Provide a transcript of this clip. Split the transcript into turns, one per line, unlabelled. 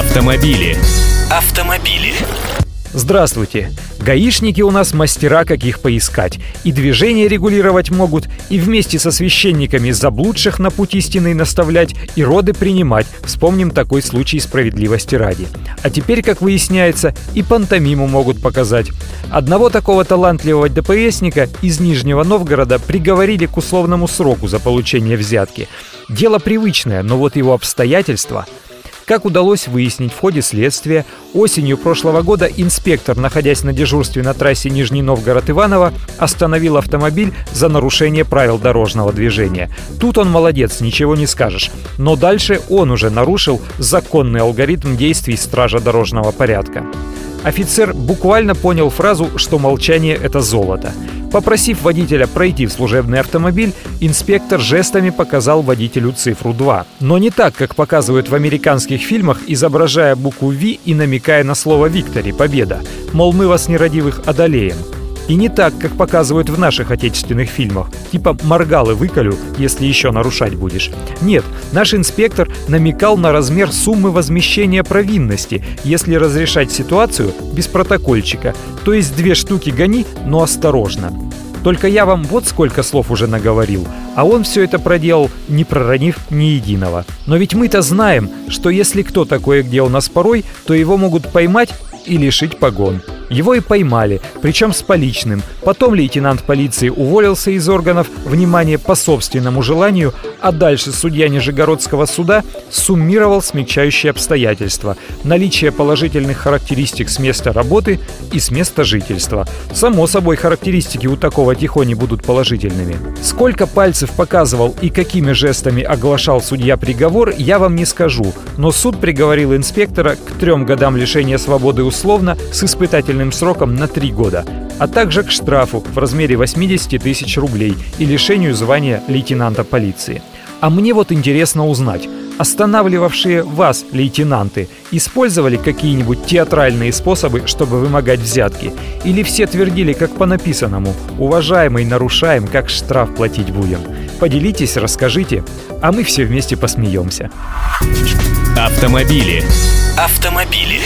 Автомобили. Автомобили.
Здравствуйте! Гаишники у нас мастера, как их поискать. И движение регулировать могут, и вместе со священниками заблудших на путь истинный наставлять, и роды принимать. Вспомним такой случай справедливости ради. А теперь, как выясняется, и пантомиму могут показать. Одного такого талантливого ДПСника из Нижнего Новгорода приговорили к условному сроку за получение взятки. Дело привычное, но вот его обстоятельства – как удалось выяснить в ходе следствия, осенью прошлого года инспектор, находясь на дежурстве на трассе Нижний Новгород-Иваново, остановил автомобиль за нарушение правил дорожного движения. Тут он молодец, ничего не скажешь. Но дальше он уже нарушил законный алгоритм действий стража дорожного порядка. Офицер буквально понял фразу, что молчание — это золото. Попросив водителя пройти в служебный автомобиль, инспектор жестами показал водителю цифру 2. Но не так, как показывают в американских фильмах, изображая букву V и намекая на слово «Виктори» — «Победа». Мол, мы вас нерадивых одолеем. И не так, как показывают в наших отечественных фильмах. Типа моргалы выколю, если еще нарушать будешь. Нет, наш инспектор намекал на размер суммы возмещения провинности, если разрешать ситуацию без протокольчика. То есть две штуки гони, но осторожно. Только я вам вот сколько слов уже наговорил, а он все это проделал, не проронив ни единого. Но ведь мы-то знаем, что если кто такое где у нас порой, то его могут поймать и лишить погон. Его и поймали, причем с поличным. Потом лейтенант полиции уволился из органов, внимание, по собственному желанию, а дальше судья Нижегородского суда суммировал смягчающие обстоятельства, наличие положительных характеристик с места работы и с места жительства. Само собой, характеристики у такого тихони будут положительными. Сколько пальцев показывал и какими жестами оглашал судья приговор, я вам не скажу, но суд приговорил инспектора к трем годам лишения свободы условно с испытательным испытательным сроком на 3 года, а также к штрафу в размере 80 тысяч рублей и лишению звания лейтенанта полиции. А мне вот интересно узнать, останавливавшие вас лейтенанты использовали какие-нибудь театральные способы, чтобы вымогать взятки? Или все твердили, как по написанному, уважаемый нарушаем, как штраф платить будем? Поделитесь, расскажите, а мы все вместе посмеемся.
Автомобили. Автомобили.